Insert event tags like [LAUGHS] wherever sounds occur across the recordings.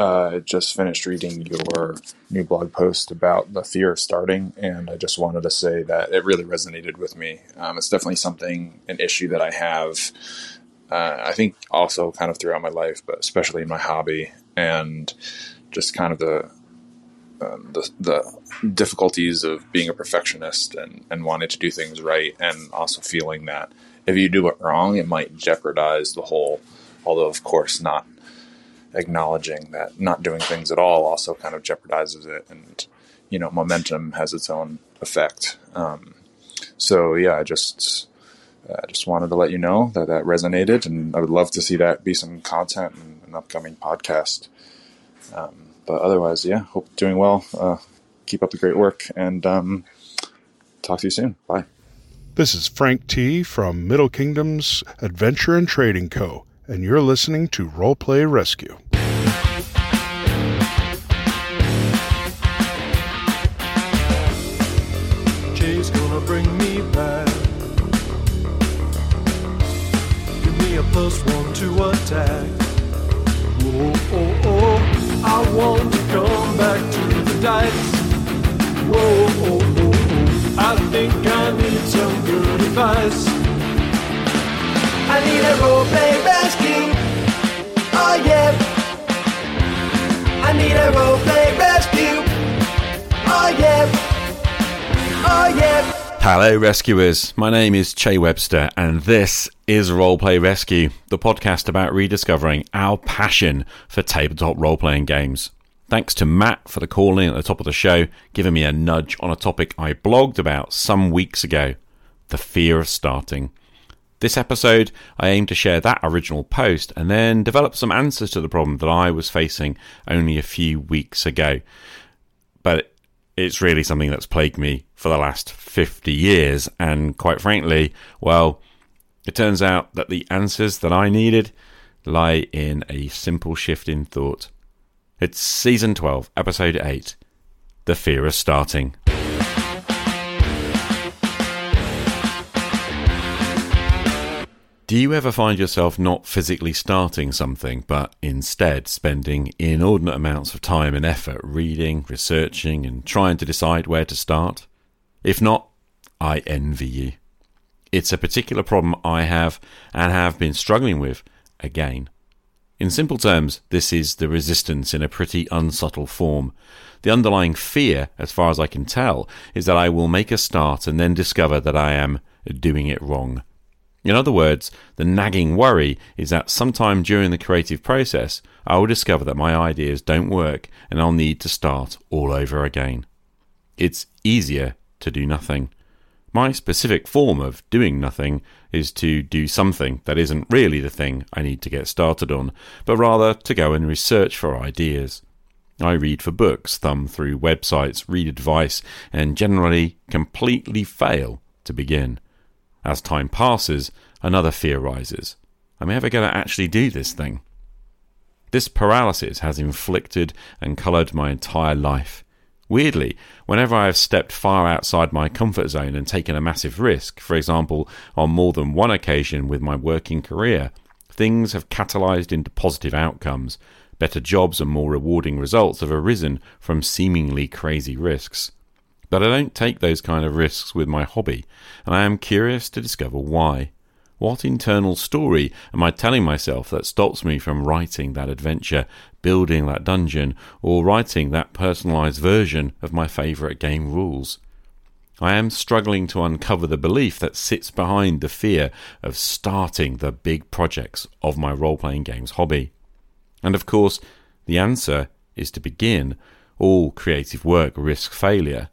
uh, just finished reading your new blog post about the fear of starting, and I just wanted to say that it really resonated with me. Um, it's definitely something, an issue that I have. Uh, I think also kind of throughout my life, but especially in my hobby, and just kind of the um, the, the difficulties of being a perfectionist and, and wanting to do things right, and also feeling that if you do it wrong, it might jeopardize the whole. Although, of course, not acknowledging that not doing things at all also kind of jeopardizes it, and you know, momentum has its own effect. Um, so yeah, I just uh, just wanted to let you know that that resonated, and I would love to see that be some content in an upcoming podcast. Um, but otherwise, yeah, hope doing well. Uh, keep up the great work, and um, talk to you soon. Bye. This is Frank T. from Middle Kingdoms Adventure and Trading Co., and you're listening to Roleplay Rescue. Bring me back. Give me a plus one to attack. Oh, oh, oh, I want to come back to the dice. Whoa, oh, oh, oh, I think I need some good advice. I need a roleplay rescue. Oh yeah. I need a roleplay rescue. Oh yeah. Oh yeah. Hello, rescuers. My name is Che Webster, and this is Roleplay Rescue, the podcast about rediscovering our passion for tabletop role playing games. Thanks to Matt for the call in at the top of the show, giving me a nudge on a topic I blogged about some weeks ago the fear of starting. This episode, I aim to share that original post and then develop some answers to the problem that I was facing only a few weeks ago. But it's really something that's plagued me for the last 50 years, and quite frankly, well, it turns out that the answers that I needed lie in a simple shift in thought. It's season 12, episode 8 The Fear of Starting. Do you ever find yourself not physically starting something, but instead spending inordinate amounts of time and effort reading, researching, and trying to decide where to start? If not, I envy you. It's a particular problem I have and have been struggling with again. In simple terms, this is the resistance in a pretty unsubtle form. The underlying fear, as far as I can tell, is that I will make a start and then discover that I am doing it wrong. In other words, the nagging worry is that sometime during the creative process, I will discover that my ideas don't work and I'll need to start all over again. It's easier to do nothing. My specific form of doing nothing is to do something that isn't really the thing I need to get started on, but rather to go and research for ideas. I read for books, thumb through websites, read advice, and generally completely fail to begin. As time passes, another fear rises. Am I ever going to actually do this thing? This paralysis has inflicted and coloured my entire life. Weirdly, whenever I have stepped far outside my comfort zone and taken a massive risk, for example, on more than one occasion with my working career, things have catalyzed into positive outcomes. Better jobs and more rewarding results have arisen from seemingly crazy risks. But I don't take those kind of risks with my hobby, and I am curious to discover why. What internal story am I telling myself that stops me from writing that adventure, building that dungeon, or writing that personalized version of my favorite game rules? I am struggling to uncover the belief that sits behind the fear of starting the big projects of my role playing games hobby. And of course, the answer is to begin. All creative work risks failure.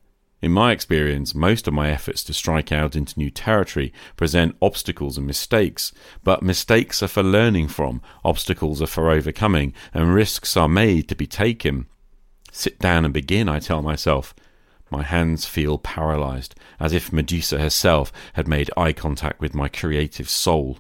In my experience, most of my efforts to strike out into new territory present obstacles and mistakes, but mistakes are for learning from, obstacles are for overcoming, and risks are made to be taken. Sit down and begin, I tell myself. My hands feel paralyzed, as if Medusa herself had made eye contact with my creative soul.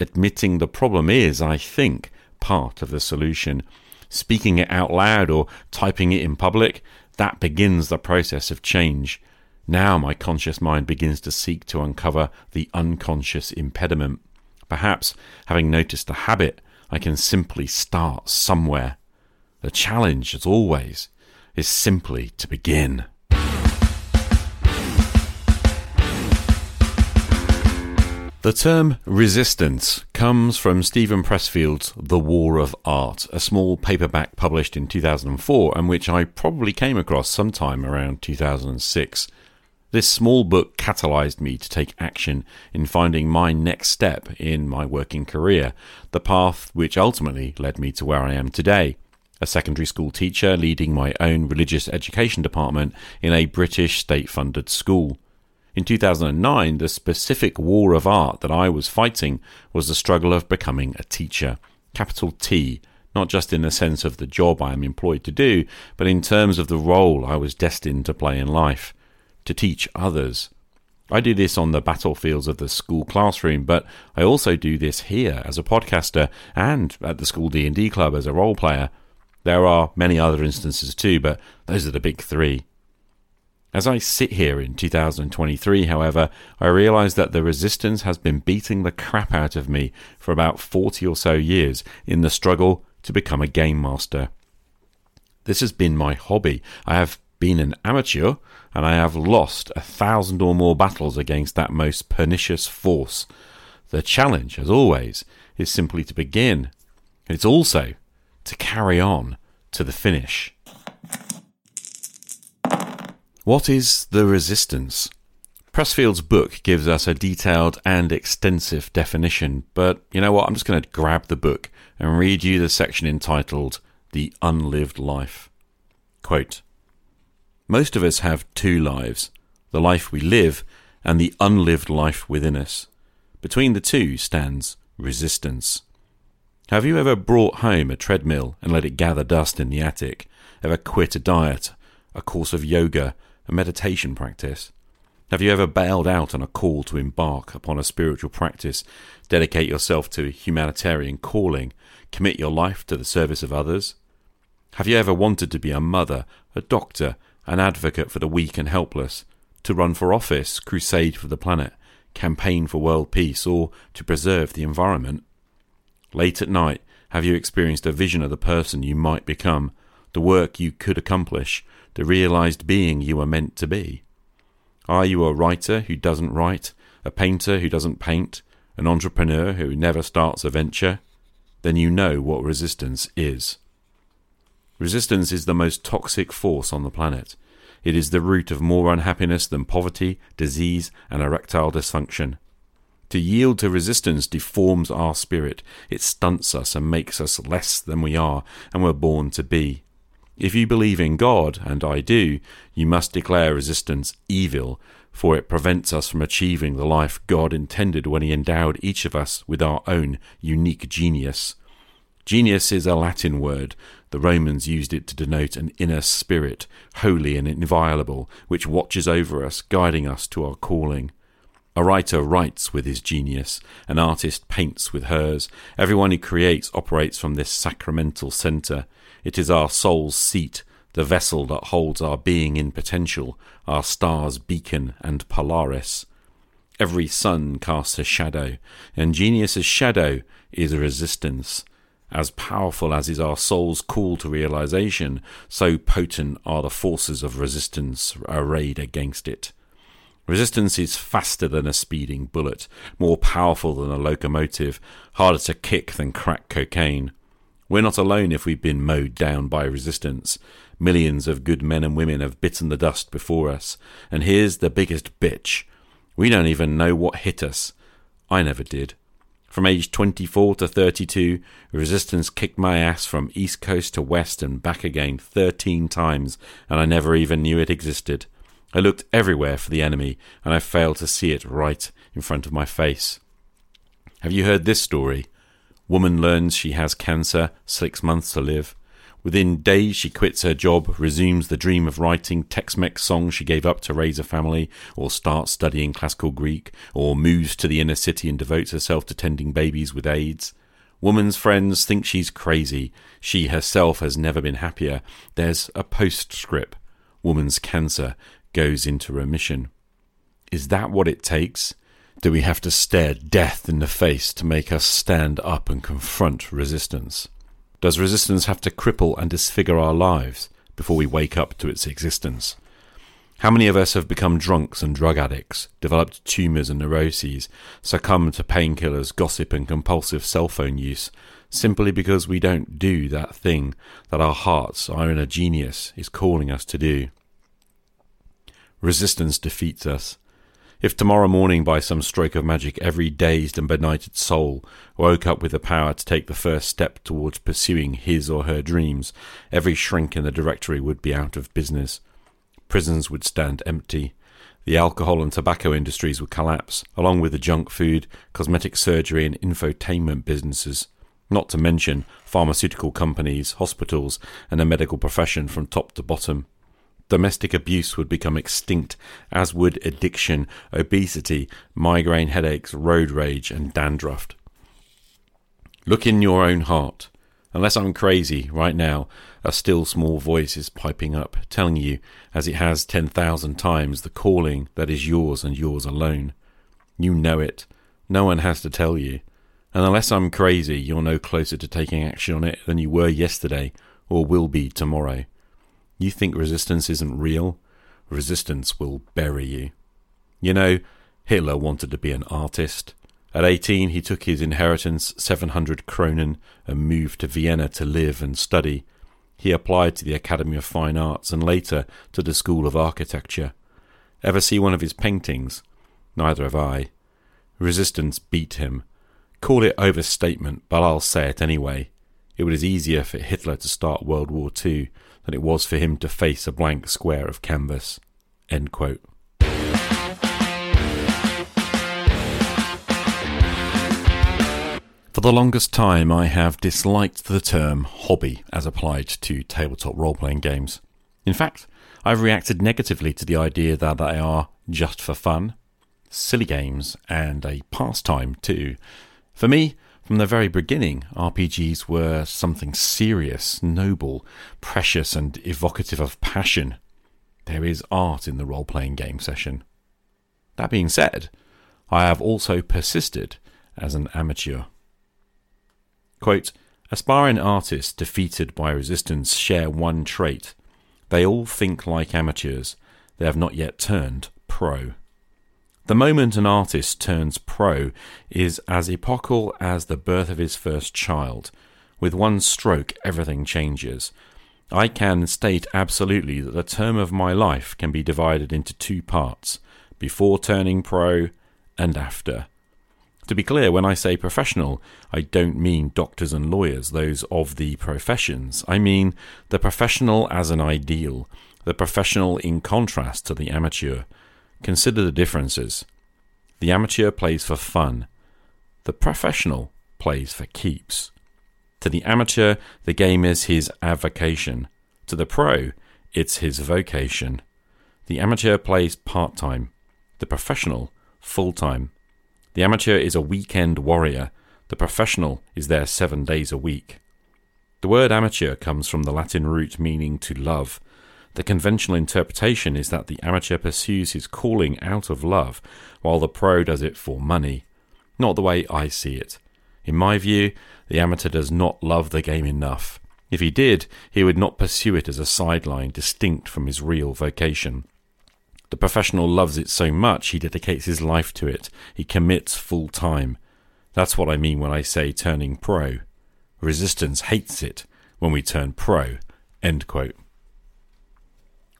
Admitting the problem is, I think, part of the solution. Speaking it out loud or typing it in public, that begins the process of change. Now my conscious mind begins to seek to uncover the unconscious impediment. Perhaps, having noticed the habit, I can simply start somewhere. The challenge, as always, is simply to begin. The term resistance comes from Steven Pressfield's The War of Art, a small paperback published in 2004 and which I probably came across sometime around 2006. This small book catalyzed me to take action in finding my next step in my working career, the path which ultimately led me to where I am today. A secondary school teacher leading my own religious education department in a British state funded school. In 2009, the specific war of art that I was fighting was the struggle of becoming a teacher. Capital T, not just in the sense of the job I am employed to do, but in terms of the role I was destined to play in life to teach others. I do this on the battlefields of the school classroom, but I also do this here as a podcaster and at the school D&D club as a role player. There are many other instances too, but those are the big 3. As I sit here in 2023, however, I realise that the resistance has been beating the crap out of me for about 40 or so years in the struggle to become a game master. This has been my hobby. I have been an amateur and I have lost a thousand or more battles against that most pernicious force. The challenge, as always, is simply to begin. It's also to carry on to the finish. What is the resistance? Pressfield's book gives us a detailed and extensive definition, but you know what? I'm just going to grab the book and read you the section entitled The Unlived Life. Quote Most of us have two lives the life we live and the unlived life within us. Between the two stands resistance. Have you ever brought home a treadmill and let it gather dust in the attic? Ever quit a diet, a course of yoga, a meditation practice? Have you ever bailed out on a call to embark upon a spiritual practice, dedicate yourself to a humanitarian calling, commit your life to the service of others? Have you ever wanted to be a mother, a doctor, an advocate for the weak and helpless, to run for office, crusade for the planet, campaign for world peace, or to preserve the environment? Late at night, have you experienced a vision of the person you might become, the work you could accomplish, the realized being you are meant to be? Are you a writer who doesn't write, a painter who doesn't paint, an entrepreneur who never starts a venture? Then you know what resistance is. Resistance is the most toxic force on the planet. It is the root of more unhappiness than poverty, disease, and erectile dysfunction. To yield to resistance deforms our spirit, it stunts us and makes us less than we are and were born to be. If you believe in God, and I do, you must declare resistance evil, for it prevents us from achieving the life God intended when He endowed each of us with our own unique genius. Genius is a Latin word. The Romans used it to denote an inner spirit, holy and inviolable, which watches over us, guiding us to our calling. A writer writes with his genius, an artist paints with hers. Everyone who creates operates from this sacramental centre. It is our soul's seat, the vessel that holds our being in potential, our star's beacon and Polaris. Every sun casts a shadow, and genius's shadow is resistance. As powerful as is our soul's call to realization, so potent are the forces of resistance arrayed against it. Resistance is faster than a speeding bullet, more powerful than a locomotive, harder to kick than crack cocaine. We're not alone if we've been mowed down by resistance. Millions of good men and women have bitten the dust before us. And here's the biggest bitch. We don't even know what hit us. I never did. From age 24 to 32, resistance kicked my ass from east coast to west and back again 13 times, and I never even knew it existed. I looked everywhere for the enemy, and I failed to see it right in front of my face. Have you heard this story? Woman learns she has cancer, six months to live. Within days, she quits her job, resumes the dream of writing Tex Mex songs she gave up to raise a family, or starts studying classical Greek, or moves to the inner city and devotes herself to tending babies with AIDS. Woman's friends think she's crazy. She herself has never been happier. There's a postscript. Woman's cancer goes into remission. Is that what it takes? Do we have to stare death in the face to make us stand up and confront resistance? Does resistance have to cripple and disfigure our lives before we wake up to its existence? How many of us have become drunks and drug addicts, developed tumours and neuroses, succumbed to painkillers, gossip, and compulsive cell phone use, simply because we don't do that thing that our hearts, our inner genius, is calling us to do? Resistance defeats us. If tomorrow morning, by some stroke of magic, every dazed and benighted soul woke up with the power to take the first step towards pursuing his or her dreams, every shrink in the directory would be out of business. Prisons would stand empty. The alcohol and tobacco industries would collapse, along with the junk food, cosmetic surgery, and infotainment businesses. Not to mention pharmaceutical companies, hospitals, and the medical profession from top to bottom. Domestic abuse would become extinct, as would addiction, obesity, migraine headaches, road rage, and dandruff. Look in your own heart. Unless I'm crazy, right now, a still small voice is piping up, telling you, as it has 10,000 times, the calling that is yours and yours alone. You know it. No one has to tell you. And unless I'm crazy, you're no closer to taking action on it than you were yesterday or will be tomorrow. You think resistance isn't real? Resistance will bury you. You know, Hitler wanted to be an artist. At 18, he took his inheritance, 700 kronen, and moved to Vienna to live and study. He applied to the Academy of Fine Arts and later to the School of Architecture. Ever see one of his paintings? Neither have I. Resistance beat him. Call it overstatement, but I'll say it anyway. It was easier for Hitler to start World War II than it was for him to face a blank square of canvas. For the longest time, I have disliked the term hobby as applied to tabletop role playing games. In fact, I've reacted negatively to the idea that they are just for fun, silly games, and a pastime too. For me, from the very beginning, RPGs were something serious, noble, precious, and evocative of passion. There is art in the role playing game session. That being said, I have also persisted as an amateur. Quote, Aspiring artists defeated by resistance share one trait. They all think like amateurs. They have not yet turned pro. The moment an artist turns pro is as epochal as the birth of his first child. With one stroke, everything changes. I can state absolutely that the term of my life can be divided into two parts before turning pro and after. To be clear, when I say professional, I don't mean doctors and lawyers, those of the professions. I mean the professional as an ideal, the professional in contrast to the amateur. Consider the differences. The amateur plays for fun. The professional plays for keeps. To the amateur, the game is his avocation. To the pro, it's his vocation. The amateur plays part time. The professional, full time. The amateur is a weekend warrior. The professional is there seven days a week. The word amateur comes from the Latin root meaning to love. The conventional interpretation is that the amateur pursues his calling out of love, while the pro does it for money. Not the way I see it. In my view, the amateur does not love the game enough. If he did, he would not pursue it as a sideline distinct from his real vocation. The professional loves it so much he dedicates his life to it. He commits full time. That's what I mean when I say turning pro. Resistance hates it when we turn pro. End quote.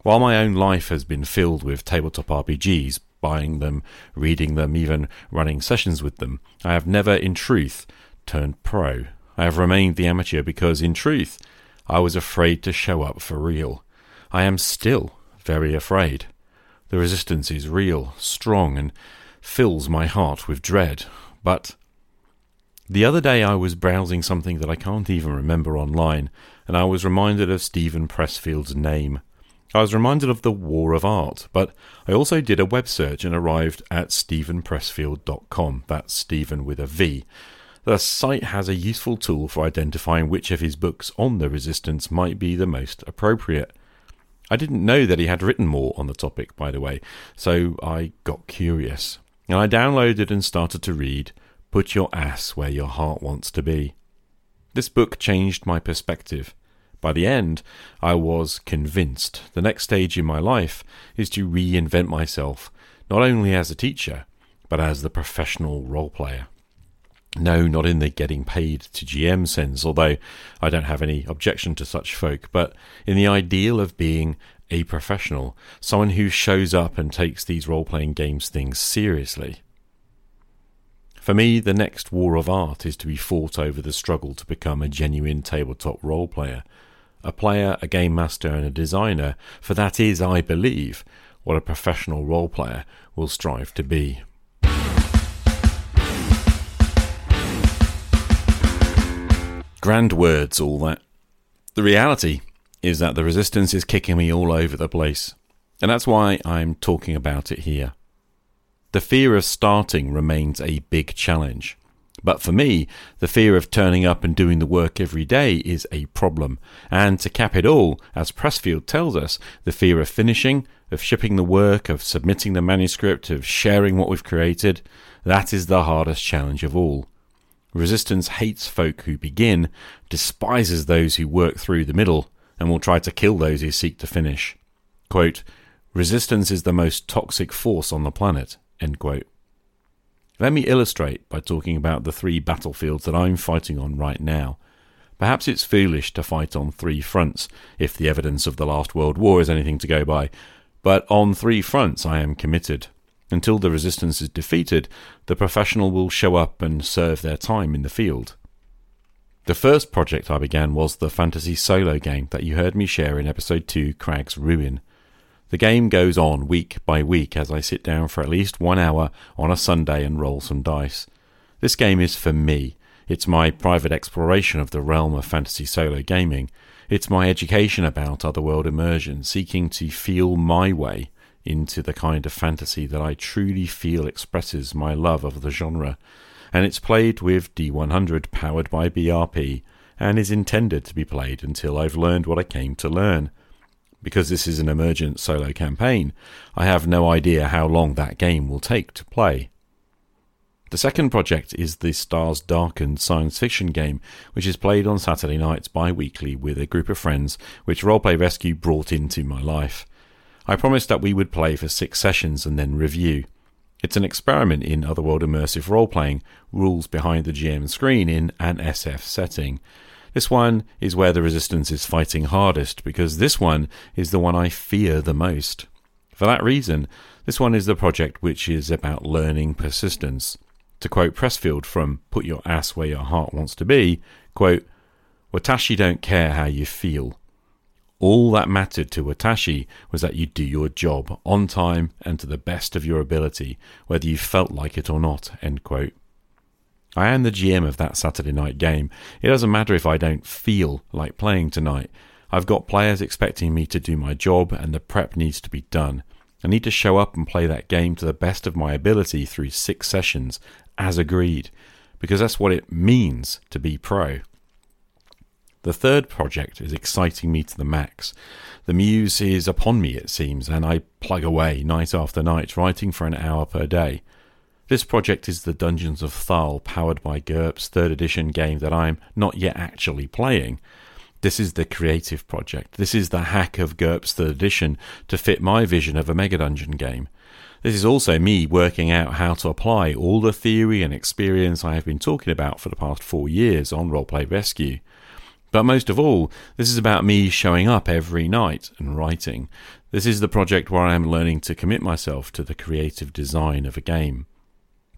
While my own life has been filled with tabletop RPGs, buying them, reading them, even running sessions with them, I have never, in truth, turned pro. I have remained the amateur because, in truth, I was afraid to show up for real. I am still very afraid. The resistance is real, strong, and fills my heart with dread. But the other day I was browsing something that I can't even remember online, and I was reminded of Steven Pressfield's name. I was reminded of the War of Art, but I also did a web search and arrived at stevenpressfield.com. That's Steven with a V. The site has a useful tool for identifying which of his books on the resistance might be the most appropriate. I didn't know that he had written more on the topic, by the way, so I got curious. And I downloaded and started to read Put Your Ass Where Your Heart Wants to Be. This book changed my perspective. By the end, I was convinced the next stage in my life is to reinvent myself, not only as a teacher, but as the professional role player. No, not in the getting paid to GM sense, although I don't have any objection to such folk, but in the ideal of being a professional, someone who shows up and takes these role playing games things seriously. For me, the next war of art is to be fought over the struggle to become a genuine tabletop role player, a player, a game master, and a designer, for that is, I believe, what a professional role player will strive to be. Grand words, all that. The reality is that the resistance is kicking me all over the place, and that's why I'm talking about it here. The fear of starting remains a big challenge. But for me, the fear of turning up and doing the work every day is a problem. And to cap it all, as Pressfield tells us, the fear of finishing, of shipping the work, of submitting the manuscript, of sharing what we've created, that is the hardest challenge of all. Resistance hates folk who begin, despises those who work through the middle, and will try to kill those who seek to finish. Quote, Resistance is the most toxic force on the planet. Let me illustrate by talking about the three battlefields that I'm fighting on right now. Perhaps it's foolish to fight on three fronts, if the evidence of the last World War is anything to go by, but on three fronts I am committed. Until the resistance is defeated, the professional will show up and serve their time in the field. The first project I began was the fantasy solo game that you heard me share in episode 2, Crag's Ruin. The game goes on week by week as I sit down for at least one hour on a Sunday and roll some dice. This game is for me. It's my private exploration of the realm of fantasy solo gaming. It's my education about otherworld immersion, seeking to feel my way into the kind of fantasy that I truly feel expresses my love of the genre, and it's played with D100 powered by BRP and is intended to be played until I've learned what I came to learn. Because this is an emergent solo campaign, I have no idea how long that game will take to play. The second project is the Stars Darkened science fiction game, which is played on Saturday nights bi weekly with a group of friends, which Roleplay Rescue brought into my life. I promised that we would play for six sessions and then review. It's an experiment in otherworld immersive role playing, rules behind the GM screen in an SF setting. This one is where the resistance is fighting hardest because this one is the one I fear the most. For that reason, this one is the project which is about learning persistence. To quote Pressfield from Put Your Ass Where Your Heart Wants to Be, quote, Watashi don't care how you feel. All that mattered to Watashi was that you do your job on time and to the best of your ability, whether you felt like it or not. I am the GM of that Saturday night game. It doesn't matter if I don't feel like playing tonight. I've got players expecting me to do my job, and the prep needs to be done. I need to show up and play that game to the best of my ability through six sessions, as agreed, because that's what it means to be pro. The third project is exciting me to the max. The muse is upon me, it seems, and I plug away night after night, writing for an hour per day. This project is the Dungeons of Thal, powered by GURPS third edition game that I'm not yet actually playing. This is the creative project. This is the hack of GURPS third edition to fit my vision of a Mega Dungeon game. This is also me working out how to apply all the theory and experience I have been talking about for the past four years on Roleplay Rescue. But most of all, this is about me showing up every night and writing. This is the project where I am learning to commit myself to the creative design of a game.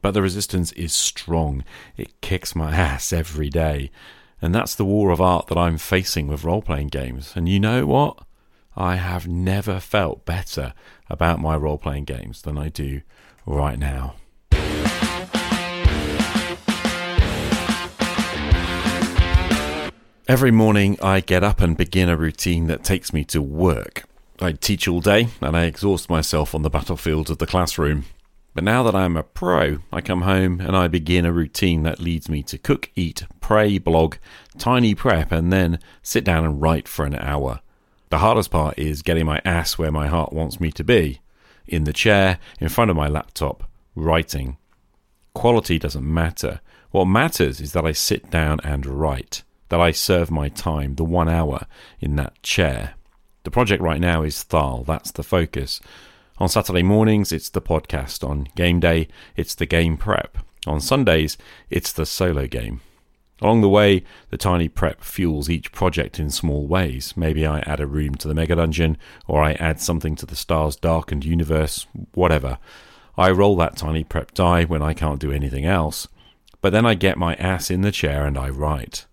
But the resistance is strong. It kicks my [LAUGHS] ass every day. And that's the war of art that I'm facing with role playing games. And you know what? I have never felt better about my role playing games than I do right now. Every morning I get up and begin a routine that takes me to work. I teach all day and I exhaust myself on the battlefield of the classroom. But now that I'm a pro, I come home and I begin a routine that leads me to cook, eat, pray, blog, tiny prep, and then sit down and write for an hour. The hardest part is getting my ass where my heart wants me to be in the chair, in front of my laptop, writing. Quality doesn't matter. What matters is that I sit down and write that I serve my time, the one hour in that chair. The project right now is Thal, that's the focus. On Saturday mornings, it's the podcast. On game day, it's the game prep. On Sundays, it's the solo game. Along the way, the tiny prep fuels each project in small ways. Maybe I add a room to the Mega Dungeon, or I add something to the Stars Darkened universe, whatever. I roll that tiny prep die when I can't do anything else, but then I get my ass in the chair and I write.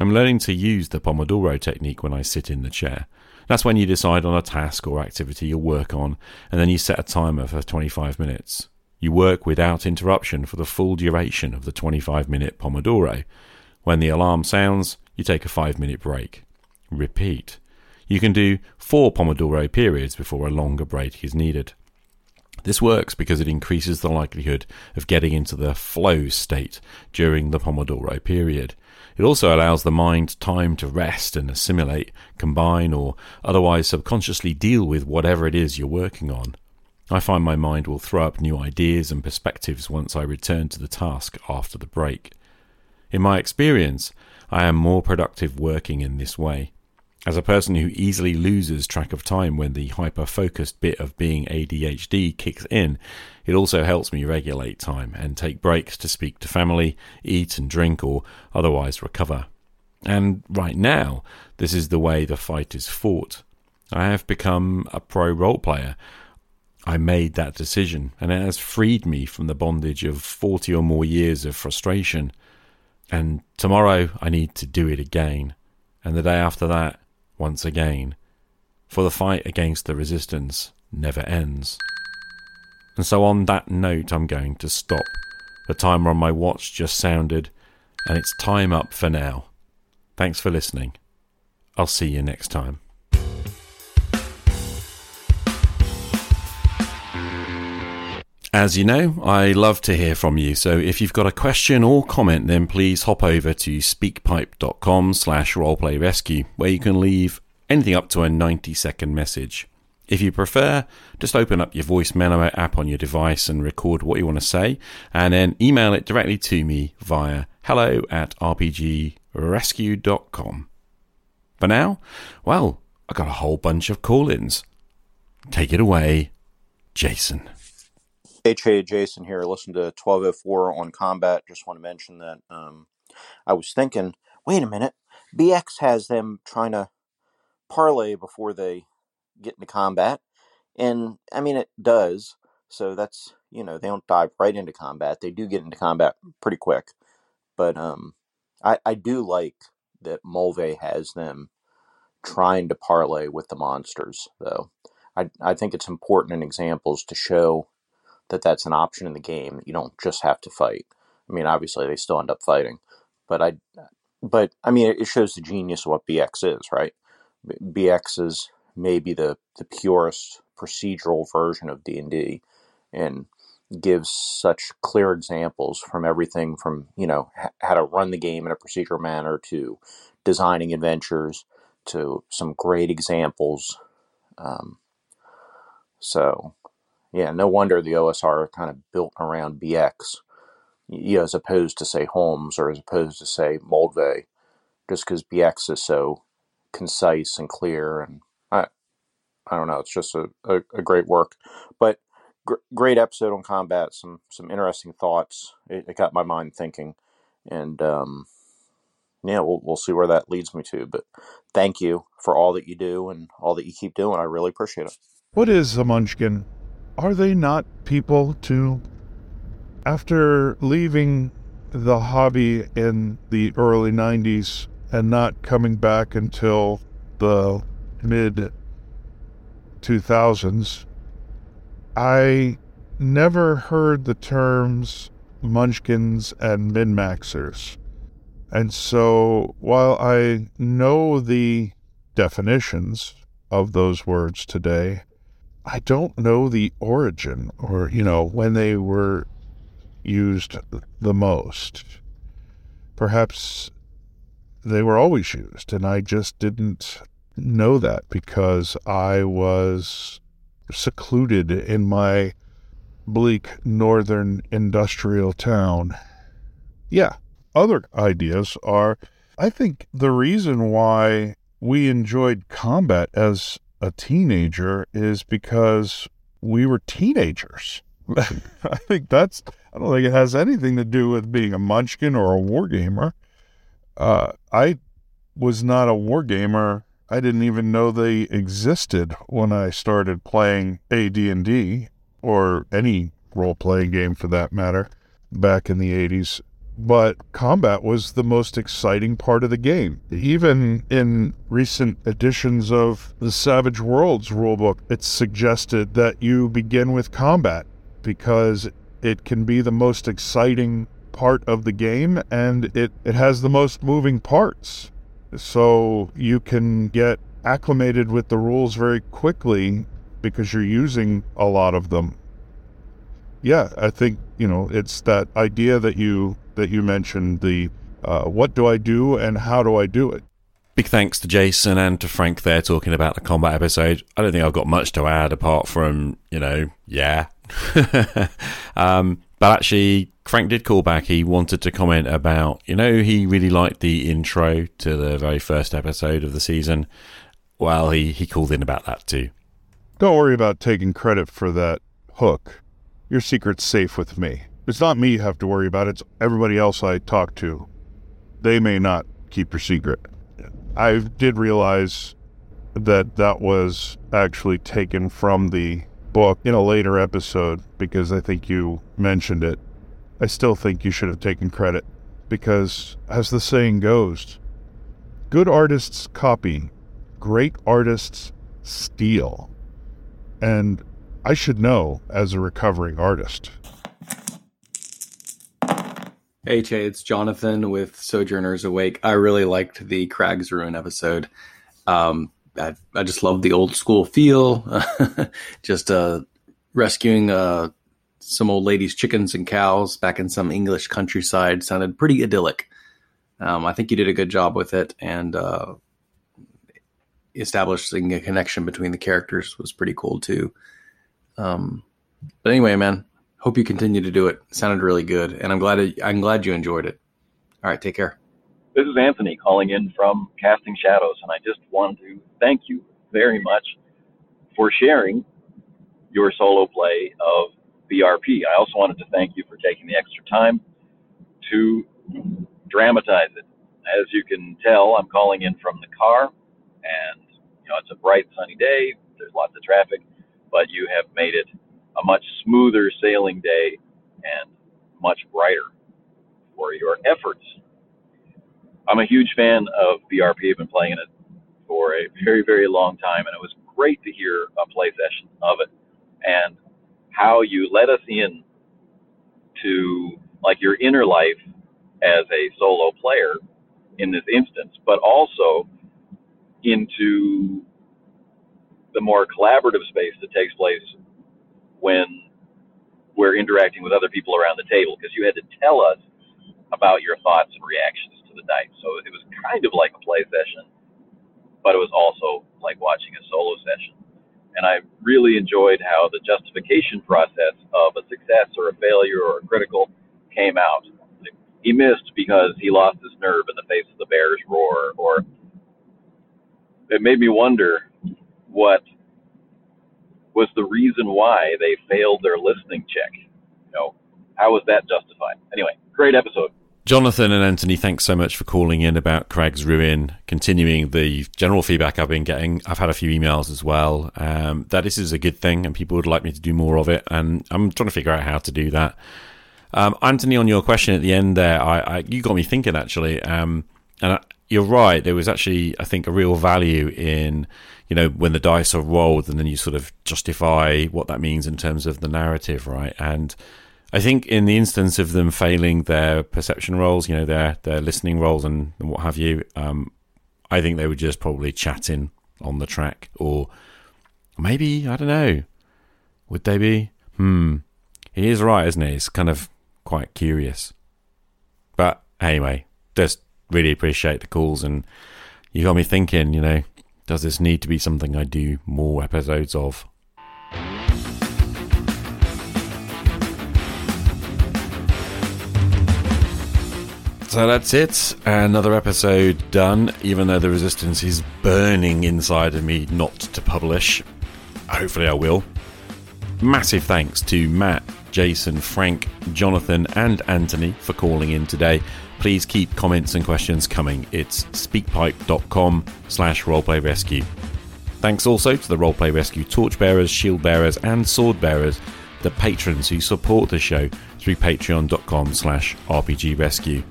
I'm learning to use the Pomodoro technique when I sit in the chair. That's when you decide on a task or activity you'll work on, and then you set a timer for 25 minutes. You work without interruption for the full duration of the 25 minute Pomodoro. When the alarm sounds, you take a 5 minute break. Repeat. You can do four Pomodoro periods before a longer break is needed. This works because it increases the likelihood of getting into the flow state during the Pomodoro period. It also allows the mind time to rest and assimilate, combine, or otherwise subconsciously deal with whatever it is you're working on. I find my mind will throw up new ideas and perspectives once I return to the task after the break. In my experience, I am more productive working in this way. As a person who easily loses track of time when the hyper focused bit of being ADHD kicks in, it also helps me regulate time and take breaks to speak to family, eat and drink, or otherwise recover. And right now, this is the way the fight is fought. I have become a pro role player I made that decision, and it has freed me from the bondage of 40 or more years of frustration. And tomorrow I need to do it again, and the day after that, once again. For the fight against the resistance never ends. And so, on that note, I'm going to stop. The timer on my watch just sounded, and it's time up for now. Thanks for listening. I'll see you next time. As you know, I love to hear from you, so if you've got a question or comment, then please hop over to speakpipe.com slash roleplayrescue, where you can leave anything up to a 90 second message. If you prefer, just open up your voice memo app on your device and record what you want to say, and then email it directly to me via hello at rpgrescue.com. For now, well, I got a whole bunch of call ins. Take it away, Jason. HA Jason here. Listen to 1204 on combat. Just want to mention that um, I was thinking, wait a minute, BX has them trying to parlay before they get into combat. And I mean, it does. So that's, you know, they don't dive right into combat. They do get into combat pretty quick. But um, I, I do like that Moldvay has them trying to parlay with the monsters, though. I, I think it's important in examples to show that that's an option in the game. You don't just have to fight. I mean, obviously they still end up fighting, but I, but I mean, it shows the genius of what BX is, right? BX is maybe the the purest procedural version of D and D, and gives such clear examples from everything from you know how to run the game in a procedural manner to designing adventures to some great examples. Um, so yeah, no wonder the OSR are kind of built around BX, you know, as opposed to say Holmes or as opposed to say Moldvay, just because BX is so concise and clear. And I, I don't know, it's just a, a, a great work. But gr- great episode on combat. Some some interesting thoughts. It, it got my mind thinking, and um, yeah, we'll we'll see where that leads me to. But thank you for all that you do and all that you keep doing. I really appreciate it. What is a munchkin? Are they not people too? After leaving the hobby in the early 90s and not coming back until the mid 2000s, I never heard the terms munchkins and min maxers. And so while I know the definitions of those words today, I don't know the origin or, you know, when they were used the most. Perhaps they were always used, and I just didn't know that because I was secluded in my bleak northern industrial town. Yeah, other ideas are I think the reason why we enjoyed combat as a teenager is because we were teenagers. [LAUGHS] I think that's, I don't think it has anything to do with being a munchkin or a wargamer. Uh, I was not a wargamer. I didn't even know they existed when I started playing AD&D or any role-playing game for that matter back in the 80s but combat was the most exciting part of the game. Even in recent editions of the Savage Worlds rulebook, it's suggested that you begin with combat because it can be the most exciting part of the game and it, it has the most moving parts. So you can get acclimated with the rules very quickly because you're using a lot of them. Yeah, I think, you know, it's that idea that you that you mentioned the uh, what do I do and how do I do it. Big thanks to Jason and to Frank there talking about the combat episode. I don't think I've got much to add apart from, you know, yeah. [LAUGHS] um, but actually, Frank did call back. He wanted to comment about, you know, he really liked the intro to the very first episode of the season. Well, he, he called in about that too. Don't worry about taking credit for that hook. Your secret's safe with me. It's not me you have to worry about, it's everybody else I talk to. They may not keep your secret. I did realize that that was actually taken from the book in a later episode because I think you mentioned it. I still think you should have taken credit because, as the saying goes, good artists copy, great artists steal. And I should know as a recovering artist. Hey, Che, it's Jonathan with Sojourners Awake. I really liked the Crag's Ruin episode. Um, I, I just love the old school feel. [LAUGHS] just uh, rescuing uh, some old ladies' chickens and cows back in some English countryside sounded pretty idyllic. Um, I think you did a good job with it, and uh, establishing a connection between the characters was pretty cool too. Um, but anyway, man, hope you continue to do it. it. Sounded really good, and I'm glad I'm glad you enjoyed it. All right, take care. This is Anthony calling in from Casting Shadows, and I just want to thank you very much for sharing your solo play of BRP. I also wanted to thank you for taking the extra time to dramatize it. As you can tell, I'm calling in from the car, and you know it's a bright, sunny day. There's lots of traffic, but you have made it a much smoother sailing day and much brighter for your efforts. I'm a huge fan of BRP. I've been playing it for a very, very long time, and it was great to hear a play session of it and how you let us in to like your inner life as a solo player in this instance, but also into the more collaborative space that takes place when we're interacting with other people around the table because you had to tell us about your thoughts and reactions to the dice. So it was kind of like a play session, but it was also like watching a solo session. And I really enjoyed how the justification process of a success or a failure or a critical came out. He missed because he lost his nerve in the face of the bear's roar, or it made me wonder what was the reason why they failed their listening check. You know, how was that justified? Anyway, great episode. Jonathan and Anthony, thanks so much for calling in about Crag's Ruin. Continuing the general feedback I've been getting, I've had a few emails as well um, that this is a good thing and people would like me to do more of it, and I'm trying to figure out how to do that. Um, Anthony, on your question at the end there, I, I you got me thinking actually, um, and I, you're right. There was actually, I think, a real value in you know, when the dice are rolled and then you sort of justify what that means in terms of the narrative, right? And I think in the instance of them failing their perception rolls, you know, their their listening rolls and, and what have you, um, I think they were just probably chatting on the track, or maybe I don't know. Would they be? Hmm. He is right, isn't he? It's kind of quite curious. But anyway, just really appreciate the calls and you got me thinking. You know, does this need to be something I do more episodes of? So that's it. Another episode done, even though the resistance is burning inside of me not to publish. Hopefully, I will. Massive thanks to Matt, Jason, Frank, Jonathan, and Anthony for calling in today. Please keep comments and questions coming. It's speakpipe.com slash roleplayrescue. Thanks also to the Roleplay Rescue torchbearers, shield bearers, and sword bearers, the patrons who support the show through patreon.com slash rpgrescue.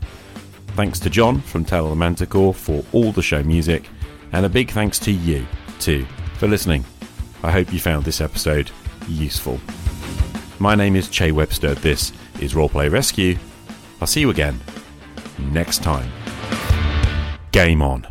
Thanks to Jon from Tale the Manticore for all the show music, and a big thanks to you, too, for listening. I hope you found this episode useful. My name is Che Webster. This is Roleplay Rescue. I'll see you again next time. Game on.